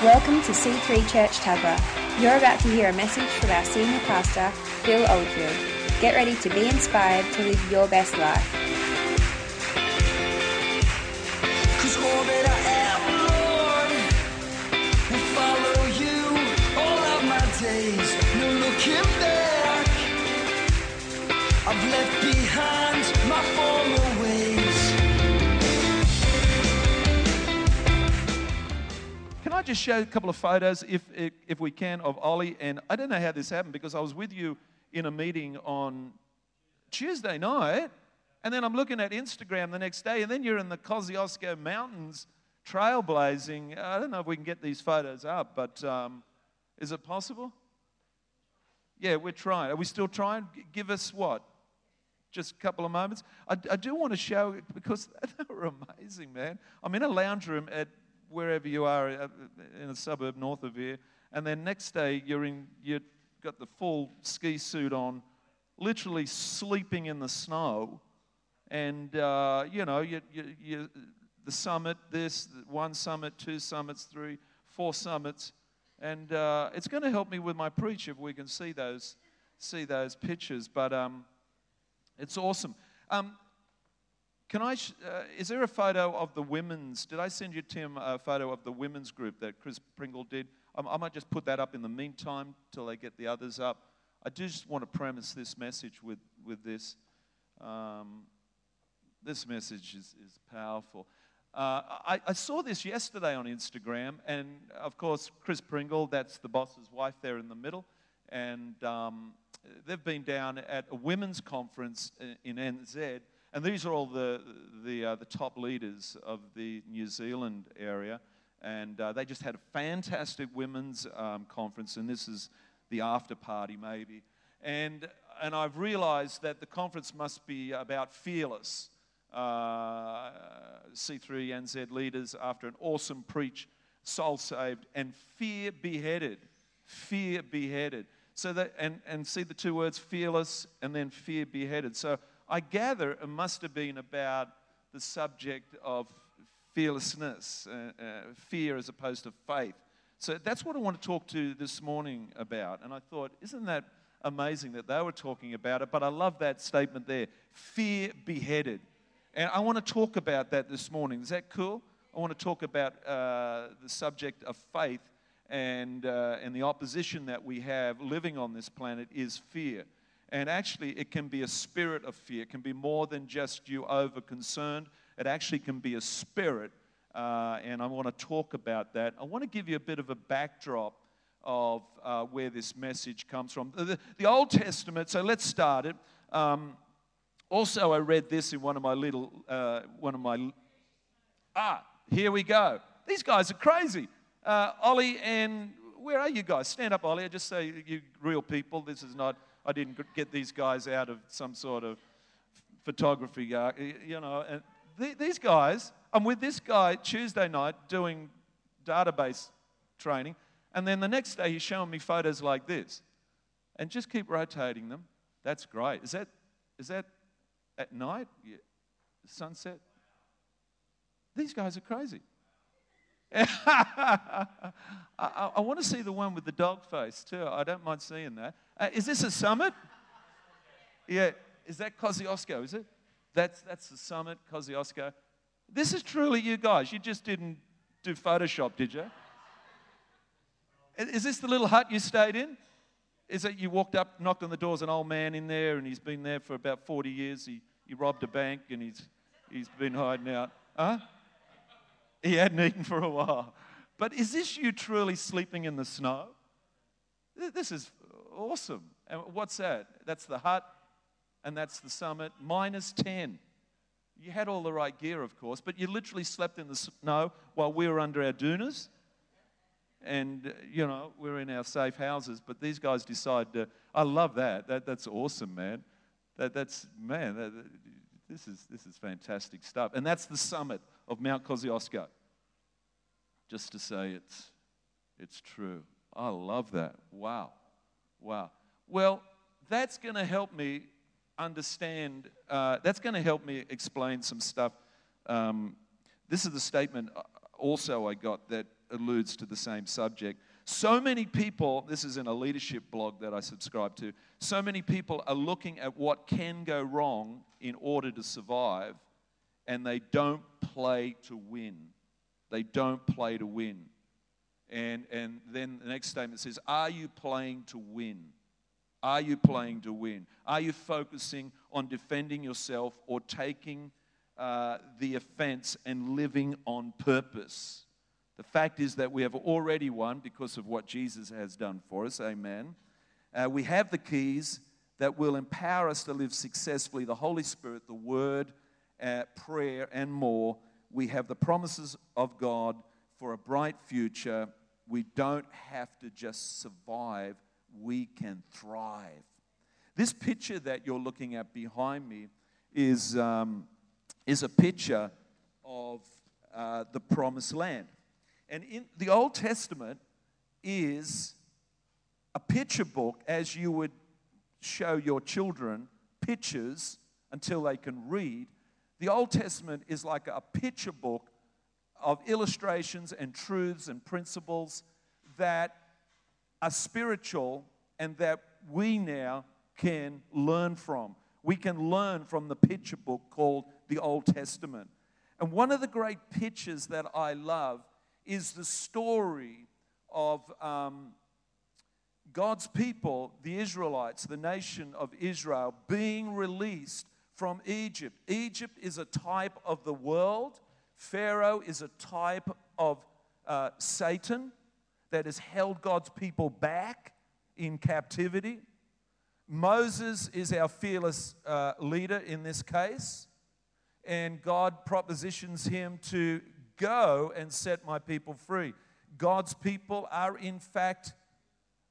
Welcome to C3 Church Tuggerah. You're about to hear a message from our senior pastor, Phil Oldfield. Get ready to be inspired to live your best life. Just show a couple of photos, if, if, if we can, of Ollie? And I don't know how this happened because I was with you in a meeting on Tuesday night, and then I'm looking at Instagram the next day, and then you're in the Kosciuszko Mountains trailblazing. I don't know if we can get these photos up, but um, is it possible? Yeah, we're trying. Are we still trying? Give us what? Just a couple of moments. I, I do want to show because they were amazing, man. I'm in a lounge room at wherever you are uh, in a suburb north of here, and then next day you're in. You've got the full ski suit on, literally sleeping in the snow, and uh, you know you, you, you, the summit, this one summit, two summits, three, four summits, and uh, it's going to help me with my preach if we can see those see those pictures. But um, it's awesome. Um, can I? Sh- uh, is there a photo of the women's? Did I send you Tim a photo of the women's group that Chris Pringle did? Um, I might just put that up in the meantime till they get the others up. I do just want to premise this message with with this. Um, this message is, is powerful. Uh, I, I saw this yesterday on Instagram, and of course, Chris Pringle, that's the boss's wife there in the middle, and um, they've been down at a women's conference i- in NZ, and these are all the, the, uh, the top leaders of the New Zealand area, and uh, they just had a fantastic women's um, conference, and this is the after party maybe. And, and I've realized that the conference must be about fearless uh, C3 NZ leaders after an awesome preach, soul saved, and fear beheaded. Fear beheaded. So that, and, and see the two words fearless and then fear beheaded. So I gather it must have been about the subject of fearlessness, uh, uh, fear as opposed to faith. So that's what I want to talk to this morning about. And I thought, isn't that amazing that they were talking about it? But I love that statement there fear beheaded. And I want to talk about that this morning. Is that cool? I want to talk about uh, the subject of faith and, uh, and the opposition that we have living on this planet is fear. And actually, it can be a spirit of fear. It can be more than just you over concerned. It actually can be a spirit. Uh, and I want to talk about that. I want to give you a bit of a backdrop of uh, where this message comes from. The, the Old Testament, so let's start it. Um, also, I read this in one of my little, uh, one of my, ah, here we go. These guys are crazy. Uh, Ollie and, where are you guys? Stand up, Ollie. I just say you real people. This is not, I didn't get these guys out of some sort of photography, you know. And th- these guys, I'm with this guy Tuesday night doing database training, and then the next day he's showing me photos like this. And just keep rotating them. That's great. Is that, is that at night? Yeah. Sunset? These guys are crazy. I, I, I want to see the one with the dog face too. I don't mind seeing that. Uh, is this a summit? Yeah. Is that Kosciuszko, is it? That's, that's the summit, Kosciuszko. This is truly you guys. You just didn't do Photoshop, did you? Is this the little hut you stayed in? Is it you walked up, knocked on the doors, an old man in there, and he's been there for about 40 years. He, he robbed a bank and he's, he's been hiding out. Huh? He hadn't eaten for a while. But is this you truly sleeping in the snow? This is awesome. And what's that? That's the hut and that's the summit. Minus 10. You had all the right gear, of course, but you literally slept in the snow while we were under our doonas and uh, you know we're in our safe houses but these guys decide to i love that, that that's awesome man that, that's man that- this is this is fantastic stuff and that's the summit of mount kosciuszko just to say it's it's true. I love that. Wow. Wow. Well that's going to help me understand uh, that's going to help me explain some stuff. Um, this is the statement also I got that alludes to the same subject. So many people, this is in a leadership blog that I subscribe to, so many people are looking at what can go wrong in order to survive, and they don't play to win. They don't play to win. And, and then the next statement says, Are you playing to win? Are you playing to win? Are you focusing on defending yourself or taking uh, the offense and living on purpose? The fact is that we have already won because of what Jesus has done for us. Amen. Uh, we have the keys that will empower us to live successfully the Holy Spirit, the Word, uh, prayer, and more. We have the promises of God for a bright future. We don't have to just survive, we can thrive. This picture that you're looking at behind me is, um, is a picture of uh, the promised land. And in the Old Testament is a picture book as you would show your children pictures until they can read. The Old Testament is like a picture book of illustrations and truths and principles that are spiritual and that we now can learn from. We can learn from the picture book called the Old Testament. And one of the great pictures that I love is the story of um, God's people, the Israelites, the nation of Israel, being released from Egypt. Egypt is a type of the world, Pharaoh is a type of uh, Satan that has held God's people back in captivity. Moses is our fearless uh, leader in this case, and God propositions him to go and set my people free. God's people are, in fact,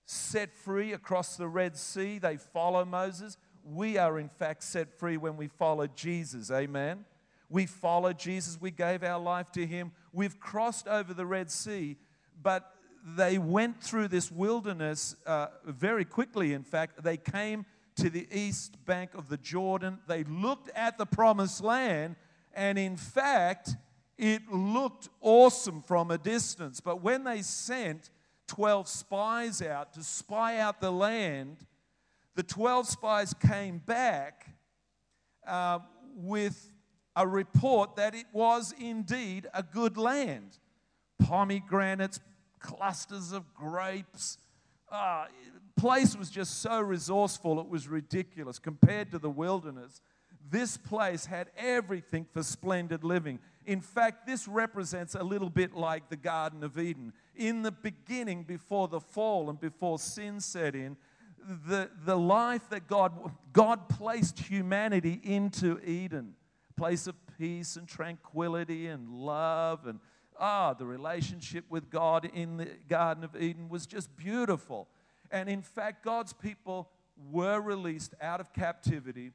set free across the Red Sea. They follow Moses. We are, in fact, set free when we follow Jesus. Amen. We follow Jesus. We gave our life to Him. We've crossed over the Red Sea, but they went through this wilderness uh, very quickly. In fact, they came to the east bank of the Jordan. They looked at the promised land, and in fact, it looked awesome from a distance. But when they sent 12 spies out to spy out the land, the 12 spies came back uh, with a report that it was indeed a good land. Pomegranates, clusters of grapes. Uh, place was just so resourceful, it was ridiculous. Compared to the wilderness, this place had everything for splendid living. In fact, this represents a little bit like the Garden of Eden. In the beginning, before the fall and before sin set in, the, the life that God, God placed humanity into Eden, place of peace and tranquility and love and ah, the relationship with God in the Garden of Eden was just beautiful. And in fact, God's people were released out of captivity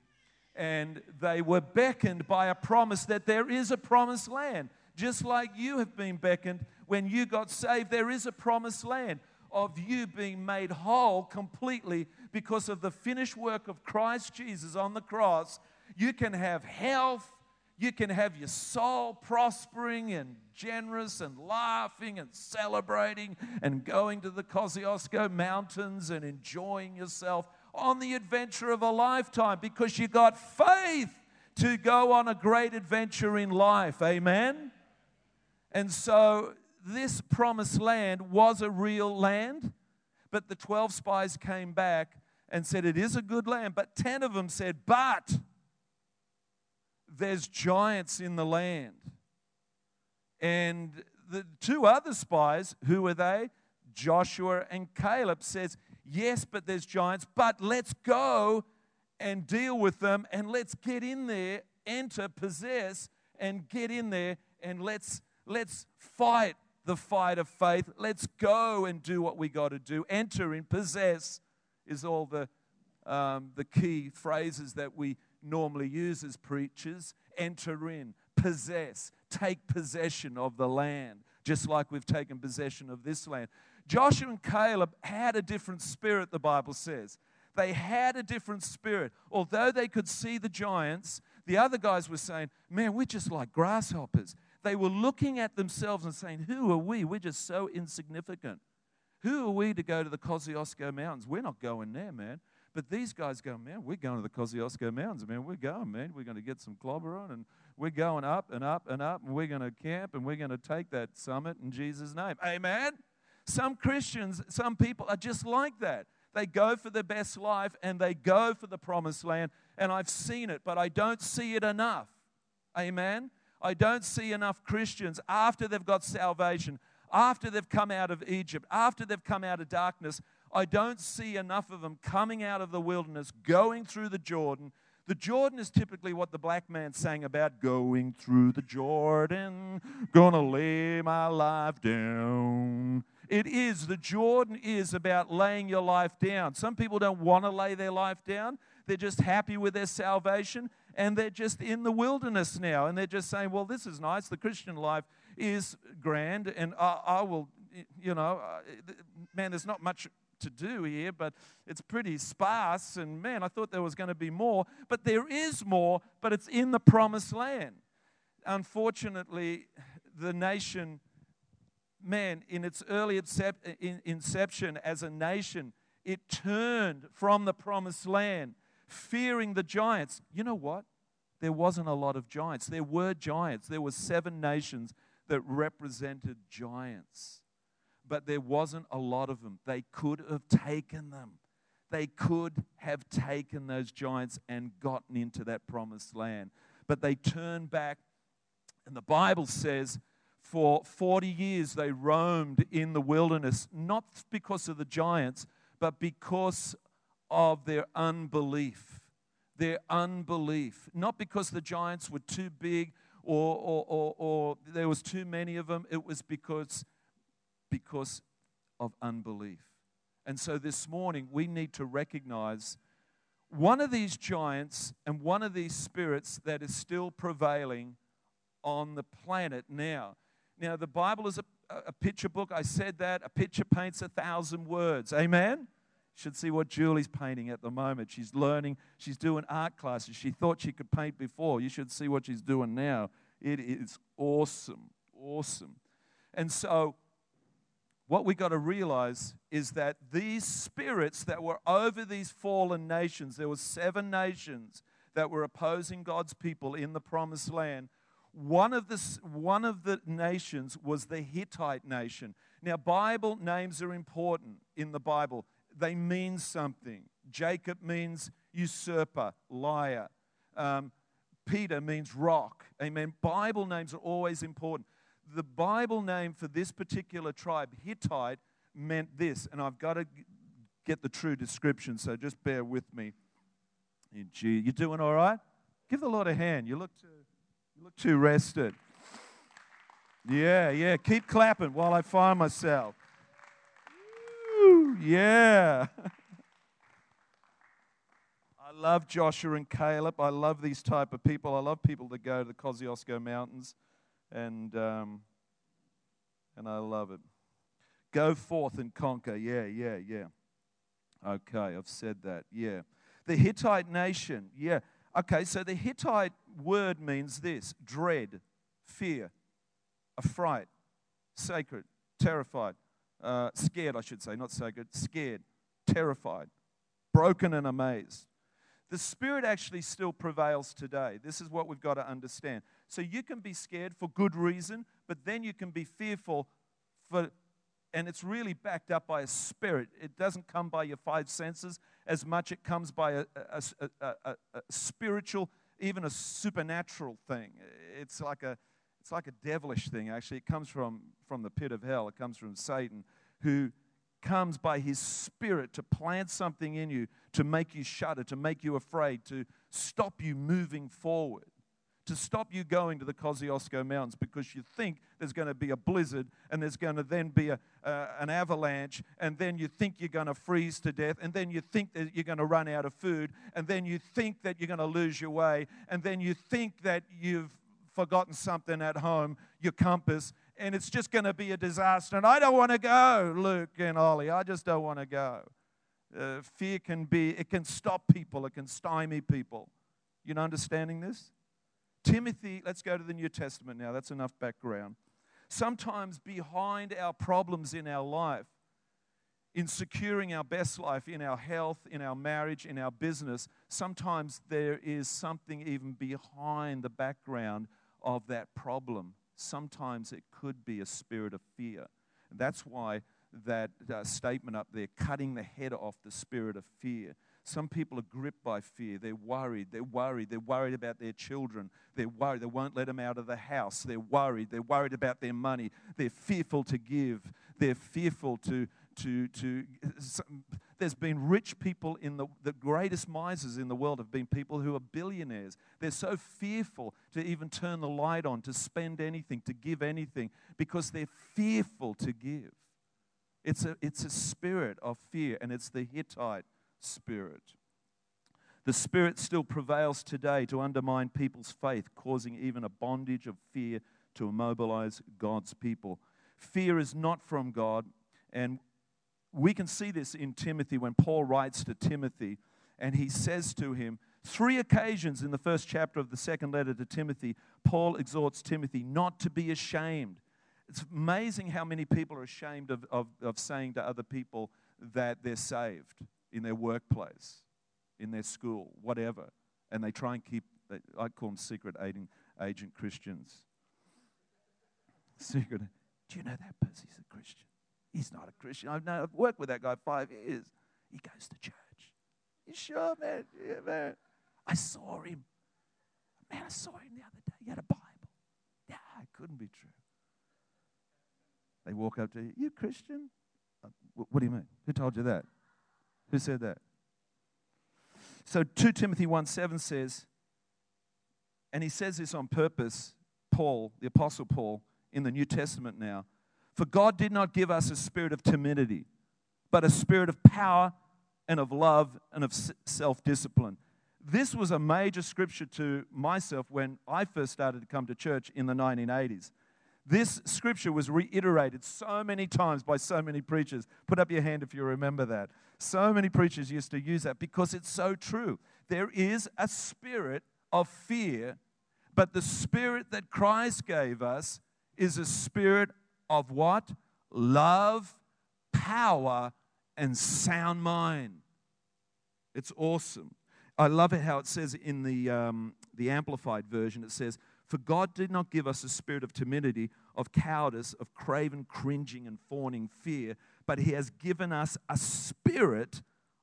and they were beckoned by a promise that there is a promised land. Just like you have been beckoned when you got saved, there is a promised land of you being made whole completely because of the finished work of Christ Jesus on the cross. You can have health, you can have your soul prospering and generous and laughing and celebrating and going to the Kosciuszko Mountains and enjoying yourself on the adventure of a lifetime because you got faith to go on a great adventure in life. Amen? And so this promised land was a real land, but the 12 spies came back and said, It is a good land. But 10 of them said, But there's giants in the land. And the two other spies, who were they? Joshua and Caleb says, Yes, but there's giants, but let's go and deal with them and let's get in there, enter, possess, and get in there and let's let's fight the fight of faith. Let's go and do what we got to do. Enter and possess is all the um, the key phrases that we normally use as preachers. Enter in, possess, take possession of the land, just like we've taken possession of this land. Joshua and Caleb had a different spirit, the Bible says. They had a different spirit. Although they could see the giants, the other guys were saying, Man, we're just like grasshoppers. They were looking at themselves and saying, Who are we? We're just so insignificant. Who are we to go to the Kosciuszko Mountains? We're not going there, man. But these guys go, man, we're going to the Kosciuszko Mountains, man. We're going, man. We're going to get some clobber on, and we're going up and up and up, and we're going to camp, and we're going to take that summit in Jesus' name. Amen. Some Christians, some people are just like that. They go for the best life and they go for the promised land. And I've seen it, but I don't see it enough. Amen. I don't see enough Christians after they've got salvation, after they've come out of Egypt, after they've come out of darkness. I don't see enough of them coming out of the wilderness, going through the Jordan. The Jordan is typically what the black man sang about going through the Jordan, gonna lay my life down. It is, the Jordan is about laying your life down. Some people don't want to lay their life down, they're just happy with their salvation and they're just in the wilderness now and they're just saying, well, this is nice. The Christian life is grand and I, I will, you know, uh, man, there's not much to do here, but it's pretty sparse. And man, I thought there was going to be more, but there is more, but it's in the promised land. Unfortunately, the nation man, in its early inception as a nation, it turned from the promised land, fearing the giants. You know what? There wasn't a lot of giants. There were giants. There were seven nations that represented giants. But there wasn't a lot of them. They could have taken them. They could have taken those giants and gotten into that promised land. But they turned back. And the Bible says for 40 years they roamed in the wilderness, not because of the giants, but because of their unbelief. Their unbelief. Not because the giants were too big or, or, or, or there was too many of them, it was because, because of unbelief. And so this morning we need to recognize one of these giants and one of these spirits that is still prevailing on the planet now. Now, the Bible is a, a picture book. I said that. A picture paints a thousand words. Amen? Should see what Julie's painting at the moment. She's learning, she's doing art classes. She thought she could paint before. You should see what she's doing now. It is awesome, awesome. And so, what we got to realize is that these spirits that were over these fallen nations, there were seven nations that were opposing God's people in the promised land one of, the, one of the nations was the Hittite nation. Now, Bible names are important in the Bible, they mean something. Jacob means usurper, liar. Um, Peter means rock. Amen. Bible names are always important. The Bible name for this particular tribe, Hittite, meant this, and I've got to get the true description, so just bear with me. You doing all right? Give the Lord a hand. You look too. You look too rested. Yeah, yeah. Keep clapping while I find myself. Yeah. I love Joshua and Caleb. I love these type of people. I love people that go to the Kosciuszko Mountains, and um, and I love it. Go forth and conquer. Yeah, yeah, yeah. Okay, I've said that. Yeah. The Hittite nation. Yeah. Okay, so the Hittite word means this dread, fear, affright, sacred, terrified, uh, scared, I should say, not sacred, scared, terrified, broken and amazed. The spirit actually still prevails today. This is what we've got to understand. So you can be scared for good reason, but then you can be fearful for and it's really backed up by a spirit. It doesn't come by your five senses as much. It comes by a, a, a, a, spiritual, even a supernatural thing. It's like a, it's like a devilish thing, actually. It comes from, from the pit of hell. It comes from Satan, who comes by his spirit to plant something in you, to make you shudder, to make you afraid, to stop you moving forward to stop you going to the Kosciuszko Mountains because you think there's going to be a blizzard and there's going to then be a, uh, an avalanche and then you think you're going to freeze to death and then you think that you're going to run out of food and then you think that you're going to lose your way and then you think that you've forgotten something at home, your compass, and it's just going to be a disaster. And I don't want to go, Luke and Ollie. I just don't want to go. Uh, fear can be, it can stop people, it can stymie people. You know, understanding this? Timothy, let's go to the New Testament now. That's enough background. Sometimes behind our problems in our life, in securing our best life, in our health, in our marriage, in our business, sometimes there is something even behind the background of that problem. Sometimes it could be a spirit of fear. That's why that uh, statement up there, cutting the head off the spirit of fear. Some people are gripped by fear. They're worried. They're worried. They're worried about their children. They're worried. They won't let them out of the house. They're worried. They're worried about their money. They're fearful to give. They're fearful to. To, to there's been rich people in the, the greatest misers in the world have been people who are billionaires. They're so fearful to even turn the light on, to spend anything, to give anything, because they're fearful to give. It's a, it's a spirit of fear, and it's the Hittite spirit. The spirit still prevails today to undermine people's faith, causing even a bondage of fear to immobilize God's people. Fear is not from God, and we can see this in Timothy when Paul writes to Timothy, and he says to him, Three occasions in the first chapter of the second letter to Timothy, Paul exhorts Timothy not to be ashamed. It's amazing how many people are ashamed of, of, of saying to other people that they're saved in their workplace, in their school, whatever. And they try and keep, I call them secret agent, agent Christians. Secret. Do you know that Percy's a Christian? He's not a Christian. I've, I've worked with that guy five years. He goes to church. You sure, man? Yeah, man. I saw him. Man, I saw him the other day. He had a Bible. Yeah, it couldn't be true. They walk up to you. You Christian? Uh, what do you mean? Who told you that? Who said that? So 2 Timothy 1 7 says, and he says this on purpose, Paul, the Apostle Paul, in the New Testament now. For God did not give us a spirit of timidity, but a spirit of power and of love and of self discipline. This was a major scripture to myself when I first started to come to church in the 1980s. This scripture was reiterated so many times by so many preachers. Put up your hand if you remember that. So many preachers used to use that because it's so true. There is a spirit of fear, but the spirit that Christ gave us is a spirit of what? Love, power, and sound mind. It's awesome. I love it how it says in the, um, the Amplified version, it says, For God did not give us a spirit of timidity, of cowardice, of craven, cringing, and fawning fear, but He has given us a spirit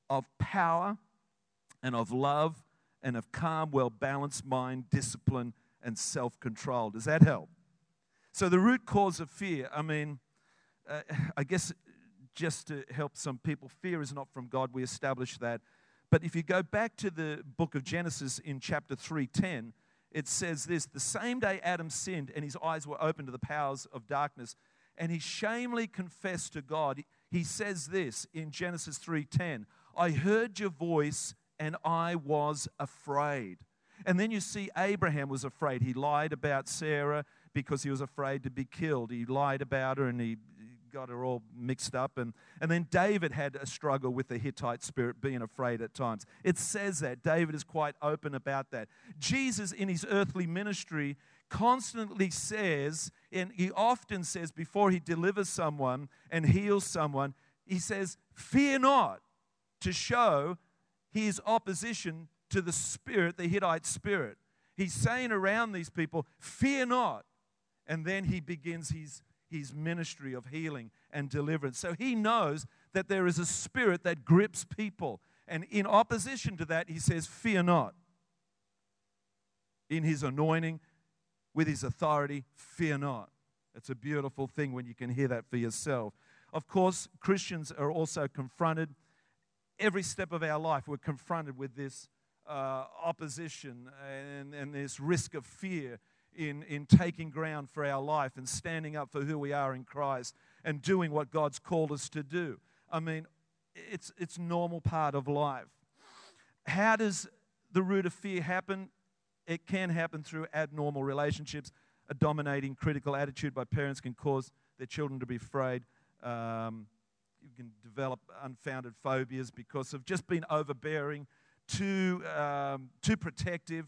of power and of love and of calm, well balanced mind, discipline, and self control. Does that help? So, the root cause of fear, I mean, uh, I guess just to help some people, fear is not from God. We established that. But if you go back to the book of Genesis in chapter 3:10, it says this, the same day Adam sinned and his eyes were opened to the powers of darkness, and he shamefully confessed to God. He says this in Genesis 3:10, I heard your voice and I was afraid. And then you see Abraham was afraid. He lied about Sarah because he was afraid to be killed. He lied about her and he got her all mixed up. And, and then David had a struggle with the Hittite spirit, being afraid at times. It says that. David is quite open about that. Jesus, in his earthly ministry, constantly says, and he often says before he delivers someone and heals someone, he says, Fear not, to show his opposition to the spirit, the Hittite spirit. He's saying around these people, Fear not. And then he begins his, his ministry of healing and deliverance. So he knows that there is a spirit that grips people. And in opposition to that, he says, Fear not. In his anointing, with his authority, fear not. It's a beautiful thing when you can hear that for yourself. Of course, Christians are also confronted every step of our life. We're confronted with this uh, opposition and, and this risk of fear in, in taking ground for our life and standing up for who we are in Christ and doing what God's called us to do. I mean, it's, it's normal part of life. How does the root of fear happen? It can happen through abnormal relationships. A dominating critical attitude by parents can cause their children to be afraid. Um, you can develop unfounded phobias because of just being overbearing, too, um, too protective,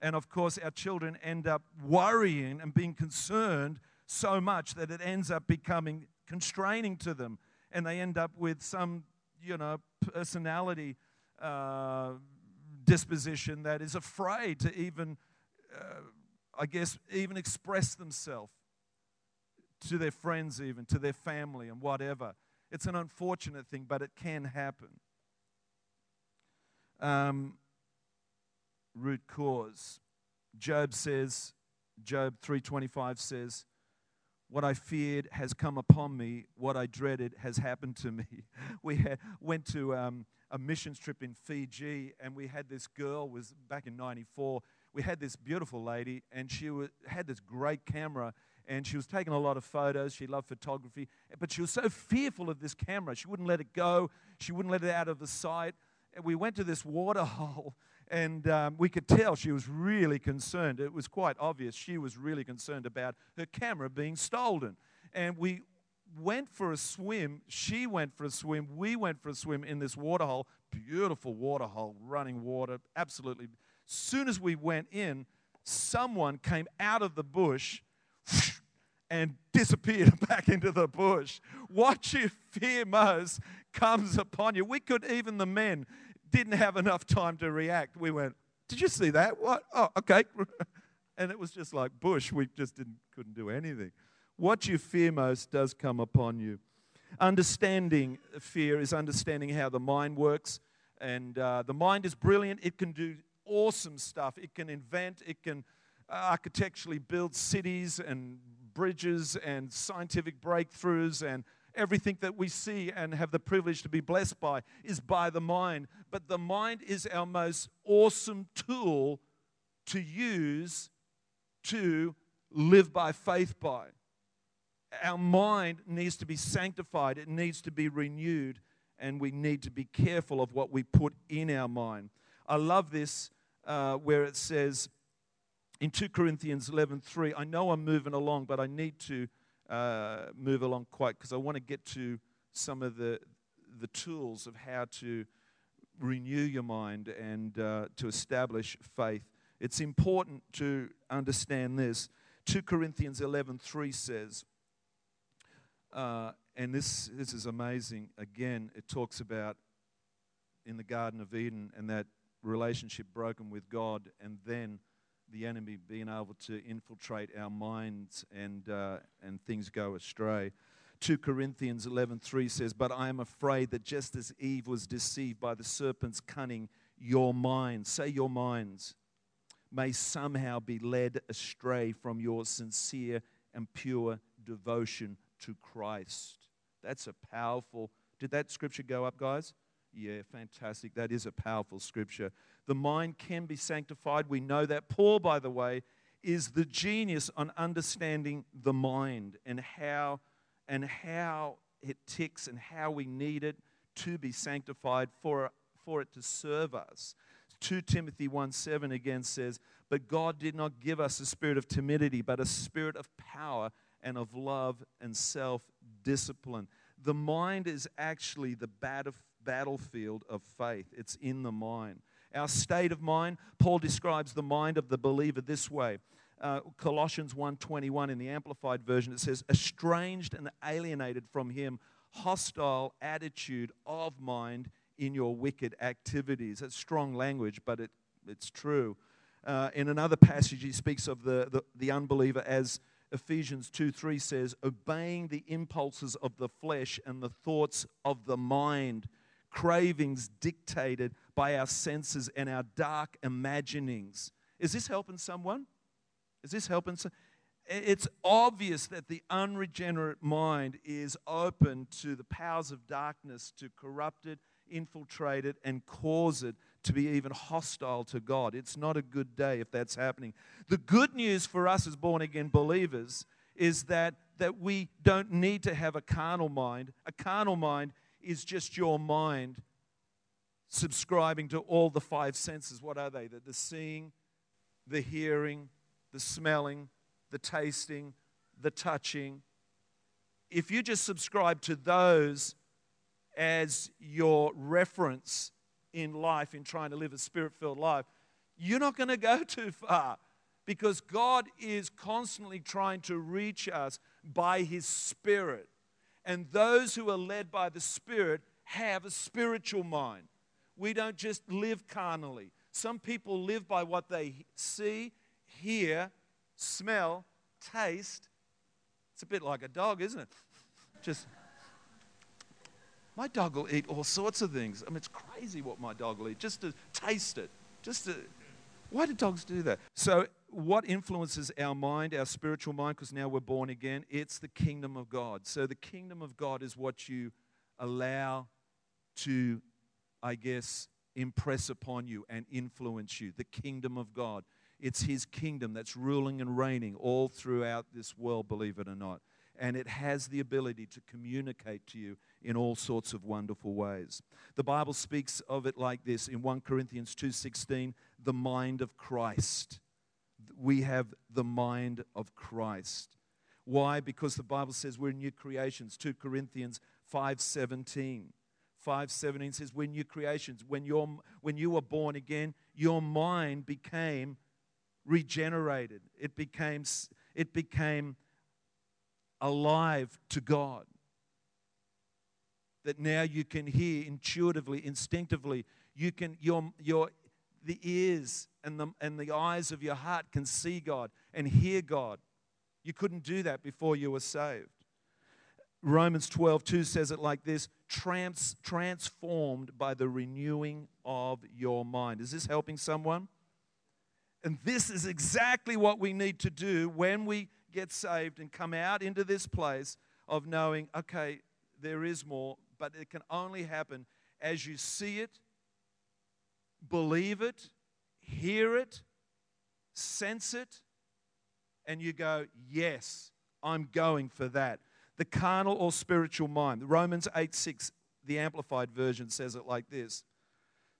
And of course, our children end up worrying and being concerned so much that it ends up becoming constraining to them. And they end up with some, you know, personality uh, disposition that is afraid to even, uh, I guess, even express themselves to their friends, even to their family, and whatever. It's an unfortunate thing, but it can happen. Um, root cause. Job says, Job 3:25 says, "What I feared has come upon me; what I dreaded has happened to me." We had, went to um, a missions trip in Fiji, and we had this girl was back in '94. We had this beautiful lady, and she was, had this great camera, and she was taking a lot of photos. She loved photography, but she was so fearful of this camera. She wouldn't let it go. She wouldn't let it out of the sight. And we went to this water hole, and um, we could tell she was really concerned. It was quite obvious she was really concerned about her camera being stolen. And we went for a swim. She went for a swim. We went for a swim in this water hole. Beautiful water hole, running water, absolutely. Soon as we went in, someone came out of the bush and disappeared back into the bush. What you fear most comes upon you. We could, even the men, didn't have enough time to react. We went, Did you see that? What? Oh, okay. and it was just like bush. We just didn't, couldn't do anything. What you fear most does come upon you. Understanding fear is understanding how the mind works. And uh, the mind is brilliant. It can do awesome stuff. It can invent, it can architecturally build cities and bridges and scientific breakthroughs and everything that we see and have the privilege to be blessed by is by the mind. But the mind is our most awesome tool to use to live by faith by. Our mind needs to be sanctified, it needs to be renewed, and we need to be careful of what we put in our mind. I love this uh, where it says, in 2 Corinthians 11:3. I know I'm moving along, but I need to uh, move along quite because I want to get to some of the the tools of how to renew your mind and uh, to establish faith. It's important to understand this. 2 Corinthians 11:3 says, uh, and this this is amazing. Again, it talks about in the Garden of Eden and that relationship broken with God, and then the enemy being able to infiltrate our minds and, uh, and things go astray. 2 Corinthians 11:3 says, "But I am afraid that just as Eve was deceived by the serpent's cunning, your minds, say your minds, may somehow be led astray from your sincere and pure devotion to Christ." That's a powerful. Did that scripture go up, guys? Yeah, fantastic. That is a powerful scripture. The mind can be sanctified. We know that. Paul, by the way, is the genius on understanding the mind and how and how it ticks and how we need it to be sanctified for, for it to serve us. 2 Timothy 1 7 again says, But God did not give us a spirit of timidity, but a spirit of power and of love and self discipline. The mind is actually the battlefield of faith, it's in the mind. Our state of mind, Paul describes the mind of the believer this way. Uh, Colossians 1:21 in the amplified version it says estranged and alienated from him hostile attitude of mind in your wicked activities. That's strong language, but it, it's true. Uh, in another passage, he speaks of the, the, the unbeliever as Ephesians 2 3 says, obeying the impulses of the flesh and the thoughts of the mind, cravings dictated by our senses and our dark imaginings. Is this helping someone? Is this helping? It's obvious that the unregenerate mind is open to the powers of darkness to corrupt it, infiltrate it, and cause it to be even hostile to God. It's not a good day if that's happening. The good news for us as born again believers is that, that we don't need to have a carnal mind. A carnal mind is just your mind subscribing to all the five senses. What are they? The, the seeing, the hearing, the smelling, the tasting, the touching. If you just subscribe to those as your reference in life, in trying to live a spirit filled life, you're not going to go too far because God is constantly trying to reach us by His Spirit. And those who are led by the Spirit have a spiritual mind. We don't just live carnally. Some people live by what they see, hear, smell, taste. It's a bit like a dog, isn't it? Just. My dog will eat all sorts of things. I mean, it's crazy what my dog will eat just to taste it. Just to. Why do dogs do that? So, what influences our mind, our spiritual mind, because now we're born again? It's the kingdom of God. So, the kingdom of God is what you allow to, I guess, impress upon you and influence you. The kingdom of God. It's His kingdom that's ruling and reigning all throughout this world, believe it or not. And it has the ability to communicate to you in all sorts of wonderful ways. The Bible speaks of it like this in 1 Corinthians 2:16, the mind of Christ. We have the mind of Christ. Why? Because the Bible says we're new creations. 2 Corinthians 5:17. 5:17 says we're new creations. When you're when you were born again, your mind became regenerated. It became it became alive to God. That now you can hear intuitively, instinctively. You can your your the ears and the and the eyes of your heart can see God and hear God. You couldn't do that before you were saved. Romans 12, 2 says it like this trans, transformed by the renewing of your mind. Is this helping someone? And this is exactly what we need to do when we get saved and come out into this place of knowing, okay, there is more, but it can only happen as you see it, believe it, hear it, sense it, and you go, yes, I'm going for that the carnal or spiritual mind. Romans 8 6, the Amplified Version says it like this.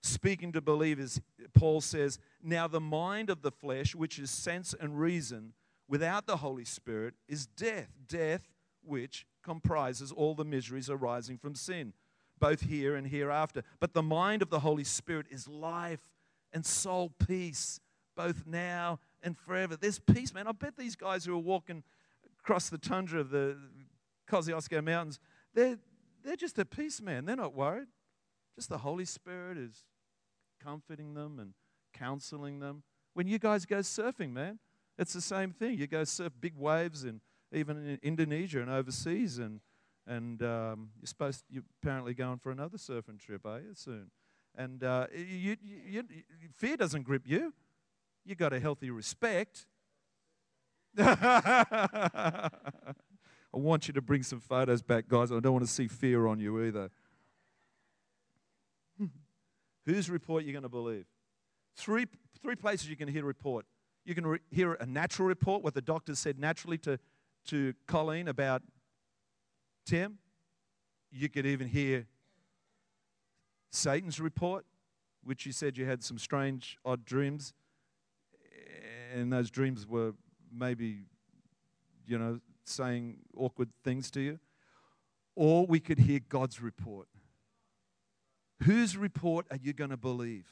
Speaking to believers, Paul says, Now the mind of the flesh, which is sense and reason, without the Holy Spirit, is death. Death which comprises all the miseries arising from sin, both here and hereafter. But the mind of the Holy Spirit is life and soul peace, both now and forever. There's peace, man. I bet these guys who are walking across the tundra of the Kosciuszko Mountains, they're, they're just at peace, man. They're not worried. Just the Holy Spirit is comforting them and counseling them. When you guys go surfing, man, it's the same thing. You go surf big waves and even in Indonesia and overseas, and and um, you're supposed you're apparently going for another surfing trip, are you soon? And uh, you, you, you, fear doesn't grip you. You got a healthy respect. I want you to bring some photos back, guys. I don't want to see fear on you either. Whose report you're going to believe? Three, three places you can hear a report. You can re- hear a natural report, what the doctor said naturally to, to Colleen about Tim. You could even hear Satan's report, which you said you had some strange, odd dreams. And those dreams were maybe, you know, saying awkward things to you, or we could hear God's report. Whose report are you going to believe?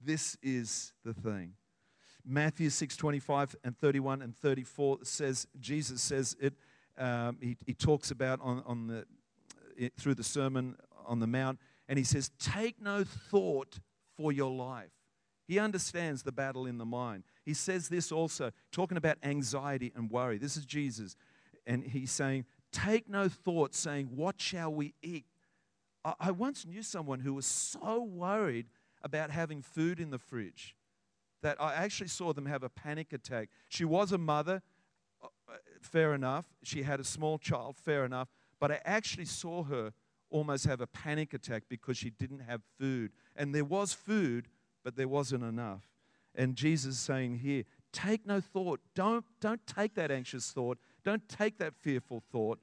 This is the thing. Matthew 6 25 and 31 and 34 says, Jesus says it, um, he, he talks about on, on the, it, through the Sermon on the Mount, and he says, Take no thought for your life. He understands the battle in the mind. He says this also, talking about anxiety and worry. This is Jesus. And he's saying, Take no thought, saying, What shall we eat? I once knew someone who was so worried about having food in the fridge that I actually saw them have a panic attack. She was a mother, uh, fair enough. She had a small child, fair enough. But I actually saw her almost have a panic attack because she didn't have food. And there was food, but there wasn't enough. And Jesus is saying here, take no thought. Don't, don't take that anxious thought. Don't take that fearful thought.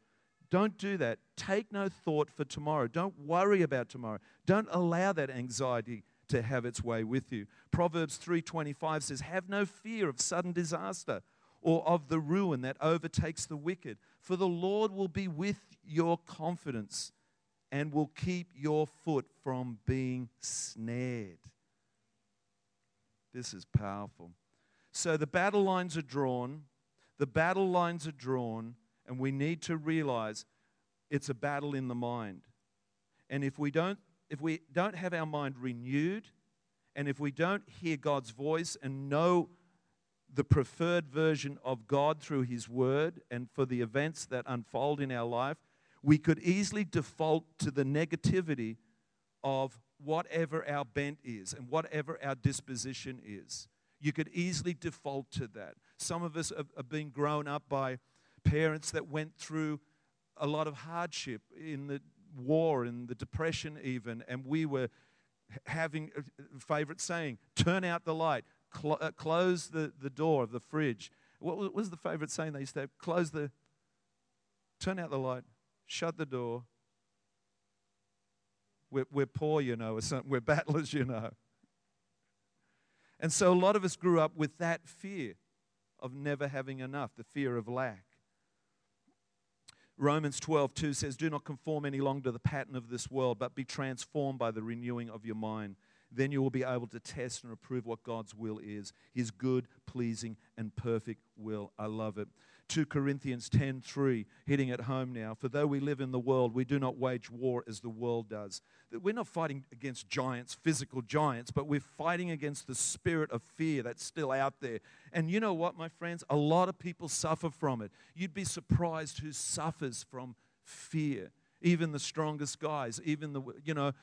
Don't do that. Take no thought for tomorrow. Don't worry about tomorrow. Don't allow that anxiety to have its way with you. Proverbs 3:25 says, "Have no fear of sudden disaster or of the ruin that overtakes the wicked, for the Lord will be with your confidence and will keep your foot from being snared." This is powerful. So the battle lines are drawn. The battle lines are drawn, and we need to realize it's a battle in the mind. And if we don't, if we don't have our mind renewed, and if we don't hear God's voice and know the preferred version of God through His Word and for the events that unfold in our life, we could easily default to the negativity of whatever our bent is and whatever our disposition is. You could easily default to that. Some of us have, have been grown up by parents that went through a lot of hardship in the war, in the depression, even, and we were having a favorite saying turn out the light, cl- uh, close the, the door of the fridge. What was the favorite saying they used to have? Close the, turn out the light, shut the door. We're, we're poor, you know, or something. we're battlers, you know. And so a lot of us grew up with that fear of never having enough, the fear of lack. Romans 12, 2 says, Do not conform any longer to the pattern of this world, but be transformed by the renewing of your mind. Then you will be able to test and approve what God's will is, his good, pleasing, and perfect will. I love it. 2 Corinthians 10:3 hitting at home now for though we live in the world we do not wage war as the world does. We're not fighting against giants physical giants but we're fighting against the spirit of fear that's still out there. And you know what my friends? A lot of people suffer from it. You'd be surprised who suffers from fear. Even the strongest guys even the you know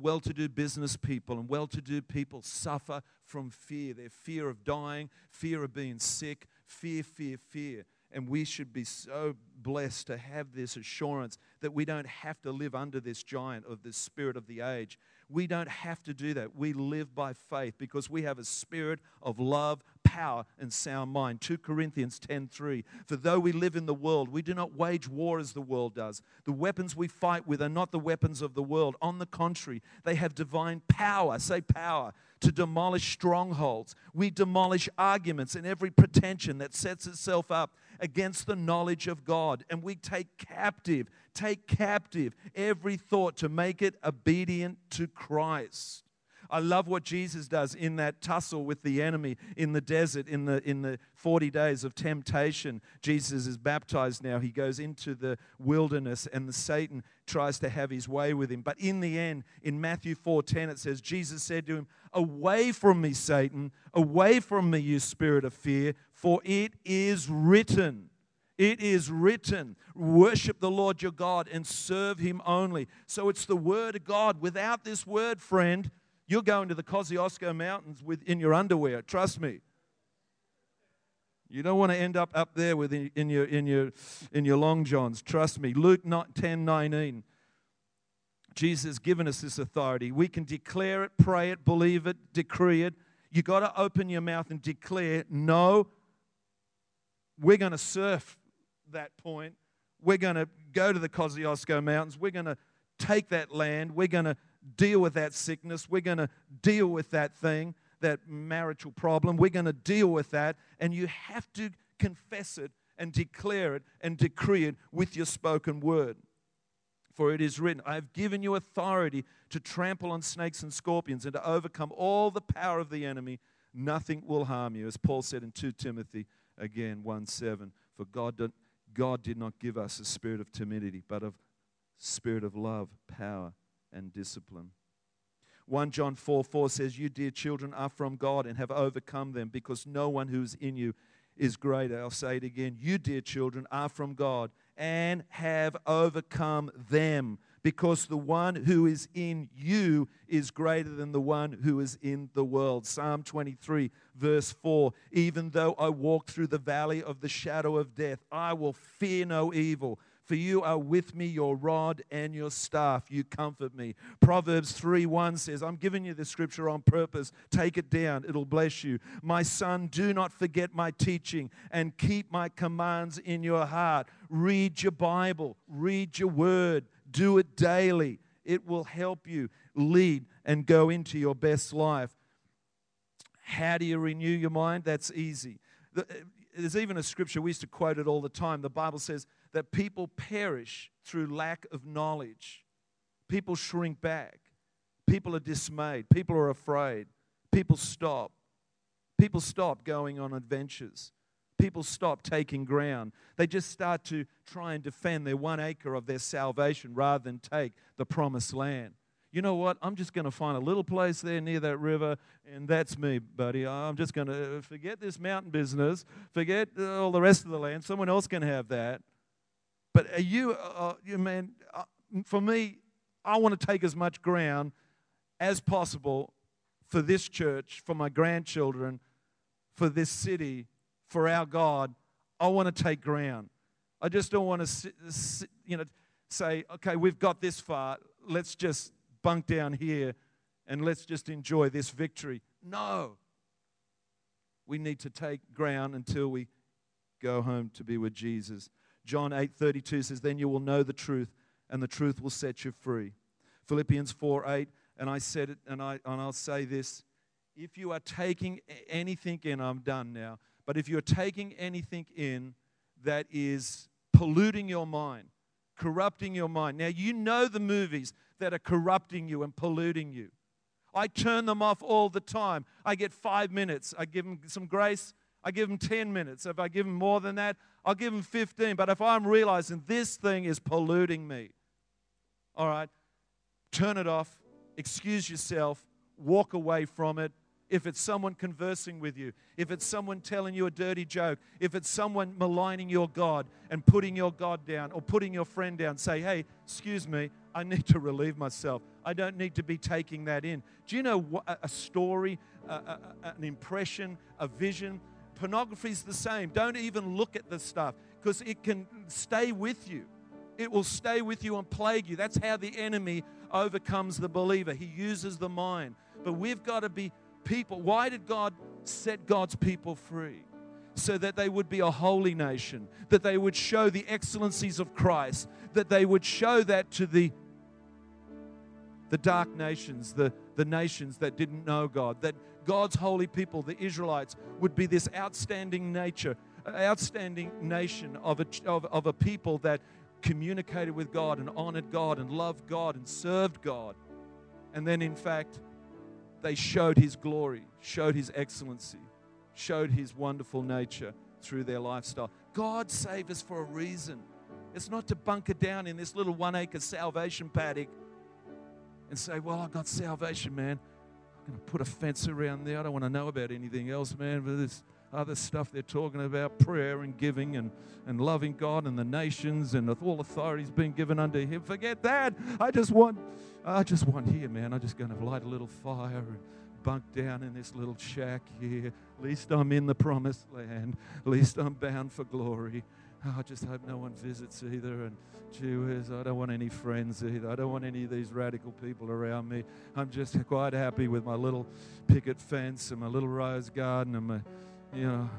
well to do business people and well to do people suffer from fear. Their fear of dying fear of being sick fear fear fear and we should be so blessed to have this assurance that we don't have to live under this giant of the spirit of the age. We don't have to do that. We live by faith because we have a spirit of love, power, and sound mind. 2 Corinthians 10:3. For though we live in the world, we do not wage war as the world does. The weapons we fight with are not the weapons of the world. On the contrary, they have divine power. Say power to demolish strongholds. We demolish arguments and every pretension that sets itself up against the knowledge of God. And we take captive, take captive every thought to make it obedient to Christ. I love what Jesus does in that tussle with the enemy in the desert in the, in the 40 days of temptation. Jesus is baptized now. He goes into the wilderness and the Satan tries to have his way with him. But in the end, in Matthew 4:10 it says Jesus said to him, "Away from me, Satan, away from me, you spirit of fear, for it is written, it is written, worship the Lord your God and serve him only. So it's the word of God. Without this word, friend, you're going to the Kosciuszko Mountains with, in your underwear. Trust me. You don't want to end up up there with in, your, in, your, in your long johns. Trust me. Luke 10 19. Jesus has given us this authority. We can declare it, pray it, believe it, decree it. You got to open your mouth and declare, no, we're going to surf that point. We're going to go to the Kosciuszko Mountains. We're going to take that land. We're going to deal with that sickness. We're going to deal with that thing, that marital problem. We're going to deal with that. And you have to confess it and declare it and decree it with your spoken word. For it is written, I have given you authority to trample on snakes and scorpions and to overcome all the power of the enemy. Nothing will harm you. As Paul said in 2 Timothy again 1 7. For God did, God did not give us a spirit of timidity, but of spirit of love, power, and discipline. 1 John 4 4 says, You, dear children, are from God and have overcome them because no one who is in you is greater. I'll say it again. You, dear children, are from God and have overcome them because the one who is in you is greater than the one who is in the world. Psalm 23, verse 4 Even though I walk through the valley of the shadow of death, I will fear no evil. For you are with me, your rod and your staff, you comfort me. Proverbs 3 1 says, I'm giving you the scripture on purpose. Take it down, it'll bless you. My son, do not forget my teaching and keep my commands in your heart. Read your Bible, read your word, do it daily. It will help you lead and go into your best life. How do you renew your mind? That's easy. Uh, there's even a scripture, we used to quote it all the time. The Bible says that people perish through lack of knowledge. People shrink back. People are dismayed. People are afraid. People stop. People stop going on adventures. People stop taking ground. They just start to try and defend their one acre of their salvation rather than take the promised land. You know what? I'm just going to find a little place there near that river, and that's me, buddy. I'm just going to uh, forget this mountain business, forget uh, all the rest of the land. Someone else can have that. But are you, uh, you man, uh, for me, I want to take as much ground as possible for this church, for my grandchildren, for this city, for our God. I want to take ground. I just don't want to, sit, sit, you know, say, okay, we've got this far. Let's just bunk down here and let's just enjoy this victory. No. We need to take ground until we go home to be with Jesus. John 8:32 says, "Then you will know the truth, and the truth will set you free." Philippians 4:8, and I said it, and I and I'll say this: if you are taking anything in, I'm done now. But if you're taking anything in that is polluting your mind, corrupting your mind, now you know the movies that are corrupting you and polluting you. I turn them off all the time. I get five minutes. I give them some grace. I give them 10 minutes. If I give them more than that, I'll give them 15. But if I'm realizing this thing is polluting me, all right, turn it off, excuse yourself, walk away from it. If it's someone conversing with you, if it's someone telling you a dirty joke, if it's someone maligning your God and putting your God down or putting your friend down, say, hey, excuse me, I need to relieve myself. I don't need to be taking that in. Do you know what, a story, a, a, an impression, a vision? Pornography is the same. Don't even look at the stuff because it can stay with you. It will stay with you and plague you. That's how the enemy overcomes the believer. He uses the mind. But we've got to be people. Why did God set God's people free? so that they would be a holy nation, that they would show the excellencies of Christ, that they would show that to the the dark nations, the, the nations that didn't know God, that God's holy people, the Israelites, would be this outstanding nature, outstanding nation of a, of, of a people that communicated with God and honored God and loved God and served God. And then, in fact, they showed His glory, showed His excellency, showed His wonderful nature through their lifestyle. God saved us for a reason. It's not to bunker down in this little one acre salvation paddock and say, Well, I got salvation, man. Going to put a fence around there. I don't want to know about anything else, man. But this other stuff they're talking about prayer and giving and, and loving God and the nations and all authorities being given unto Him. Forget that. I just want, I just want here, man. I'm just going to light a little fire and bunk down in this little shack here. At least I'm in the promised land. At least I'm bound for glory. Oh, I just hope no one visits either. And whiz, I don't want any friends either. I don't want any of these radical people around me. I'm just quite happy with my little picket fence and my little rose garden and my, you know.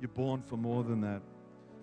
You're born for more than that.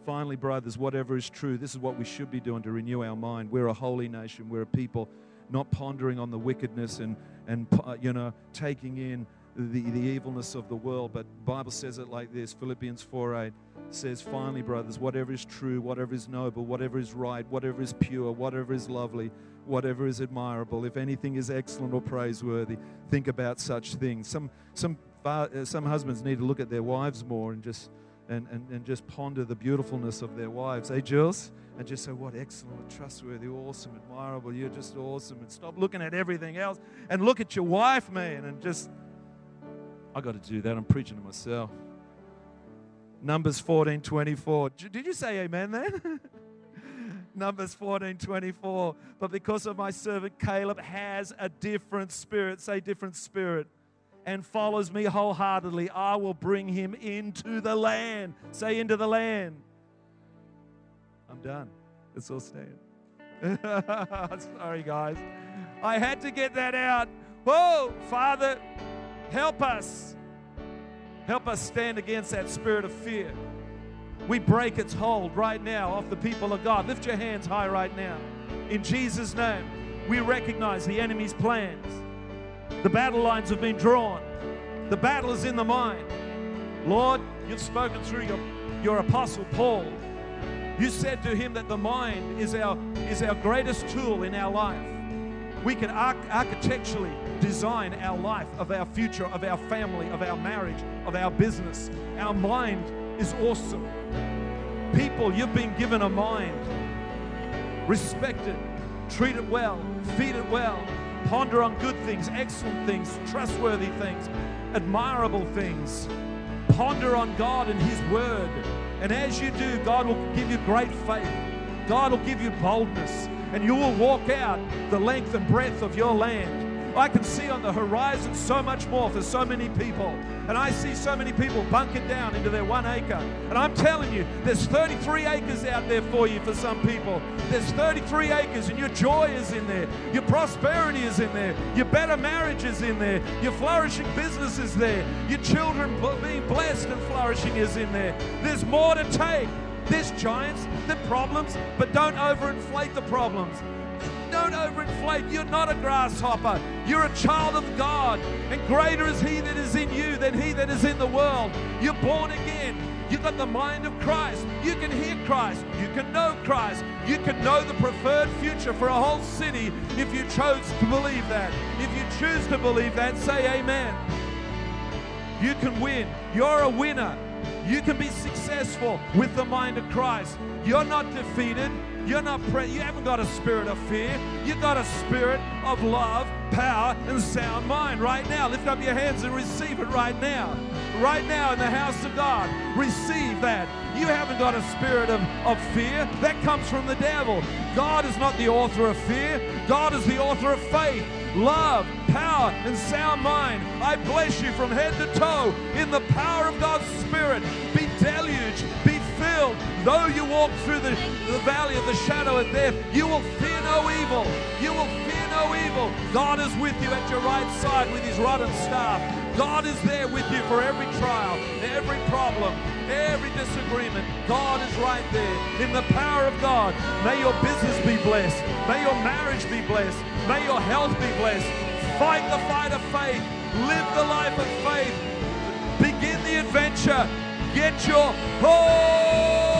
Finally, brothers, whatever is true, this is what we should be doing to renew our mind. We're a holy nation. We're a people not pondering on the wickedness and, and uh, you know, taking in the, the evilness of the world. But Bible says it like this Philippians 4 8 says, Finally, brothers, whatever is true, whatever is noble, whatever is right, whatever is pure, whatever is lovely, whatever is admirable, if anything is excellent or praiseworthy, think about such things. Some, some, uh, some husbands need to look at their wives more and just, and, and, and just ponder the beautifulness of their wives. Hey, Jules? And just say, what excellent, trustworthy, awesome, admirable. You're just awesome. And stop looking at everything else and look at your wife, man, and just I got to do that. I'm preaching to myself. Numbers 14 24. Did you say amen then? Numbers 14 24. But because of my servant Caleb has a different spirit, say different spirit, and follows me wholeheartedly, I will bring him into the land. Say into the land. I'm done. It's all stand. Sorry, guys. I had to get that out. Whoa, Father, Help us. Help us stand against that spirit of fear. We break its hold right now off the people of God. Lift your hands high right now. In Jesus' name, we recognize the enemy's plans. The battle lines have been drawn. The battle is in the mind. Lord, you've spoken through your, your apostle Paul. You said to him that the mind is our, is our greatest tool in our life. We can arch- architecturally design our life, of our future, of our family, of our marriage, of our business. Our mind is awesome. People, you've been given a mind. Respect it, treat it well, feed it well, ponder on good things, excellent things, trustworthy things, admirable things. Ponder on God and His Word. And as you do, God will give you great faith. God will give you boldness. And you will walk out the length and breadth of your land. I can see on the horizon so much more for so many people. And I see so many people bunkered down into their one acre. And I'm telling you, there's 33 acres out there for you for some people. There's 33 acres, and your joy is in there. Your prosperity is in there. Your better marriage is in there. Your flourishing business is there. Your children being blessed and flourishing is in there. There's more to take. There's giants, there's problems, but don't overinflate the problems. Don't overinflate. You're not a grasshopper. You're a child of God. And greater is He that is in you than He that is in the world. You're born again. You've got the mind of Christ. You can hear Christ. You can know Christ. You can know the preferred future for a whole city if you chose to believe that. If you choose to believe that, say amen. You can win. You're a winner. You can be successful with the mind of Christ. You're not defeated. You're not pre- you haven't got a spirit of fear. You've got a spirit of love, power, and sound mind right now. Lift up your hands and receive it right now. Right now in the house of God. Receive that. You haven't got a spirit of, of fear. That comes from the devil. God is not the author of fear. God is the author of faith, love, power, and sound mind. I bless you from head to toe in the power of God's Spirit. Be deluged, be filled. Though you walk through the, the valley of the shadow of death, you will fear no evil. You will fear no evil. God is with you at your right side with his rod and staff. God is there with you for every trial, every problem, every disagreement. God is right there in the power of God. May your business be blessed. May your marriage be blessed. May your health be blessed. Fight the fight of faith. Live the life of faith. Begin the adventure. Get your hold.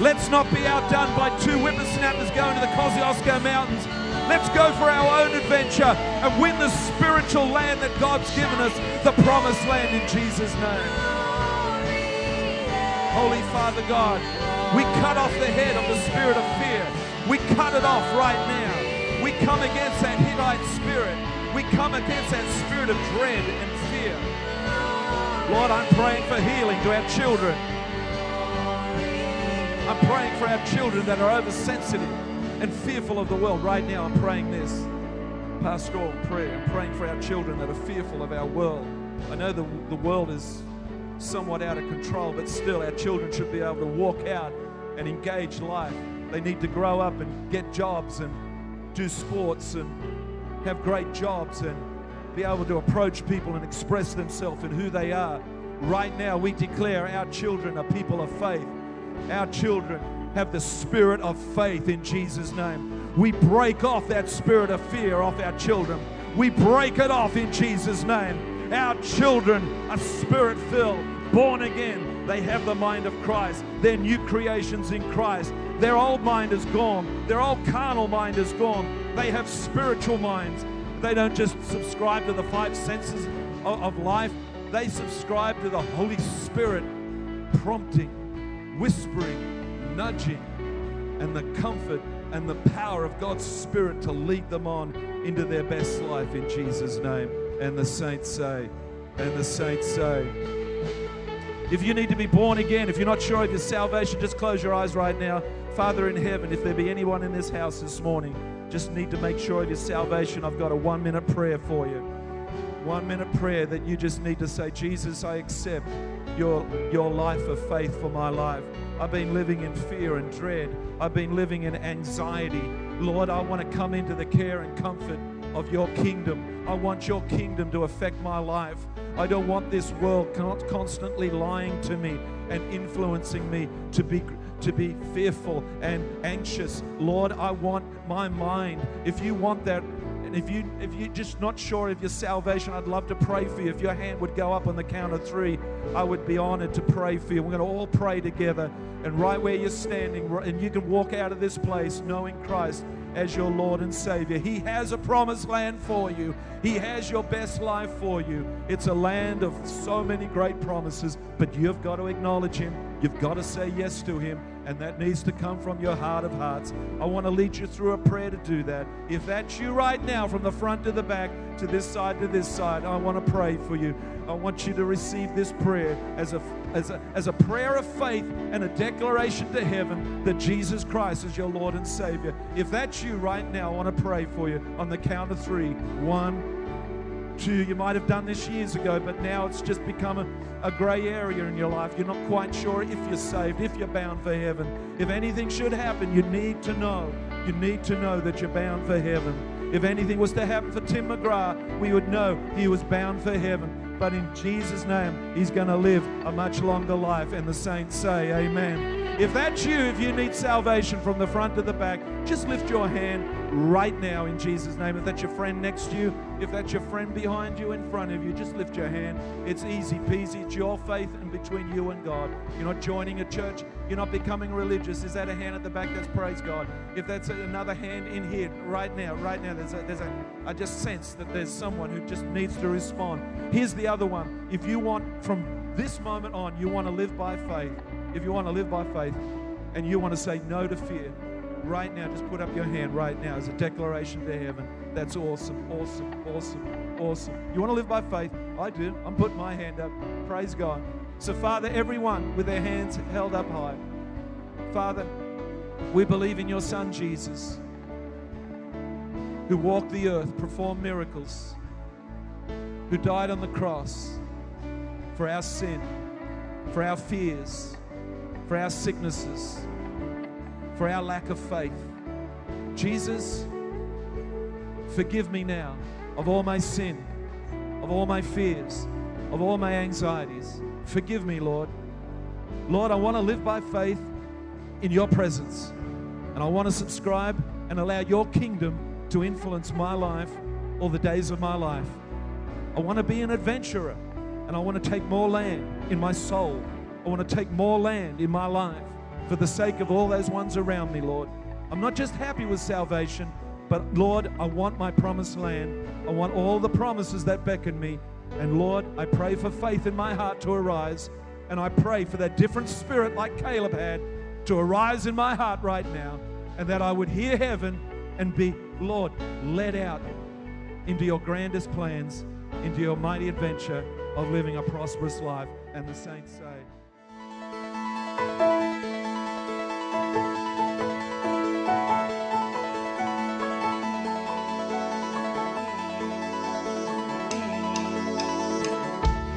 Let's not be outdone by two whippersnappers going to the Kosciuszko Mountains. Let's go for our own adventure and win the spiritual land that God's given us, the promised land in Jesus' name. Holy Father God, we cut off the head of the spirit of fear. We cut it off right now. We come against that Hittite spirit. We come against that spirit of dread and fear. Lord, I'm praying for healing to our children. I'm praying for our children that are oversensitive and fearful of the world. Right now, I'm praying this pastoral prayer. I'm praying for our children that are fearful of our world. I know the, the world is somewhat out of control, but still, our children should be able to walk out and engage life. They need to grow up and get jobs and do sports and have great jobs and be able to approach people and express themselves and who they are. Right now, we declare our children are people of faith. Our children have the spirit of faith in Jesus' name. We break off that spirit of fear off our children. We break it off in Jesus' name. Our children are spirit filled, born again. They have the mind of Christ. They're new creations in Christ. Their old mind is gone. Their old carnal mind is gone. They have spiritual minds. They don't just subscribe to the five senses of, of life, they subscribe to the Holy Spirit prompting, whispering, nudging, and the comfort and the power of God's Spirit to lead them on into their best life in Jesus' name. And the saints say, and the saints say, if you need to be born again, if you're not sure of your salvation, just close your eyes right now. Father in heaven, if there be anyone in this house this morning, just need to make sure of your salvation, I've got a one minute prayer for you. One minute prayer that you just need to say, Jesus, I accept your, your life of faith for my life. I've been living in fear and dread. I've been living in anxiety. Lord, I want to come into the care and comfort of your kingdom. I want your kingdom to affect my life. I don't want this world con- constantly lying to me and influencing me to be to be fearful and anxious. Lord, I want my mind. If you want that And if you if you're just not sure of your salvation, I'd love to pray for you. If your hand would go up on the count of three, I would be honored to pray for you. We're going to all pray together. And right where you're standing, and you can walk out of this place knowing Christ as your Lord and Savior. He has a promised land for you. He has your best life for you. It's a land of so many great promises, but you've got to acknowledge Him. You've got to say yes to Him, and that needs to come from your heart of hearts. I want to lead you through a prayer to do that. If that's you right now, from the front to the back, to this side to this side, I want to pray for you. I want you to receive this prayer as a, as a, as a prayer of faith and a declaration to heaven that Jesus Christ is your Lord and Savior. If that's you right now, I want to pray for you on the count of three. One, two. You might have done this years ago, but now it's just become a, a gray area in your life. You're not quite sure if you're saved, if you're bound for heaven. If anything should happen, you need to know. You need to know that you're bound for heaven. If anything was to happen for Tim McGrath, we would know he was bound for heaven but in Jesus' name, he's going to live a much longer life. And the saints say, Amen. If that's you, if you need salvation from the front to the back, just lift your hand right now in Jesus' name. If that's your friend next to you, if that's your friend behind you, in front of you, just lift your hand. It's easy peasy. It's your faith and between you and God. You're not joining a church. You're not becoming religious. Is that a hand at the back? That's praise God. If that's another hand in here, right now, right now, there's a, there's a, I just sense that there's someone who just needs to respond. Here's the other one. If you want from this moment on, you want to live by faith if you want to live by faith and you want to say no to fear, right now, just put up your hand right now as a declaration to heaven. That's awesome, awesome, awesome, awesome. You want to live by faith? I do. I'm putting my hand up. Praise God. So, Father, everyone with their hands held up high, Father, we believe in your Son Jesus, who walked the earth, performed miracles, who died on the cross for our sin, for our fears for our sicknesses, for our lack of faith. Jesus, forgive me now of all my sin, of all my fears, of all my anxieties. Forgive me, Lord. Lord, I want to live by faith in your presence. And I want to subscribe and allow your kingdom to influence my life all the days of my life. I want to be an adventurer and I want to take more land in my soul I want to take more land in my life for the sake of all those ones around me, Lord. I'm not just happy with salvation, but Lord, I want my promised land. I want all the promises that beckon me. And Lord, I pray for faith in my heart to arise. And I pray for that different spirit like Caleb had to arise in my heart right now. And that I would hear heaven and be, Lord, led out into your grandest plans, into your mighty adventure of living a prosperous life. And the saints say,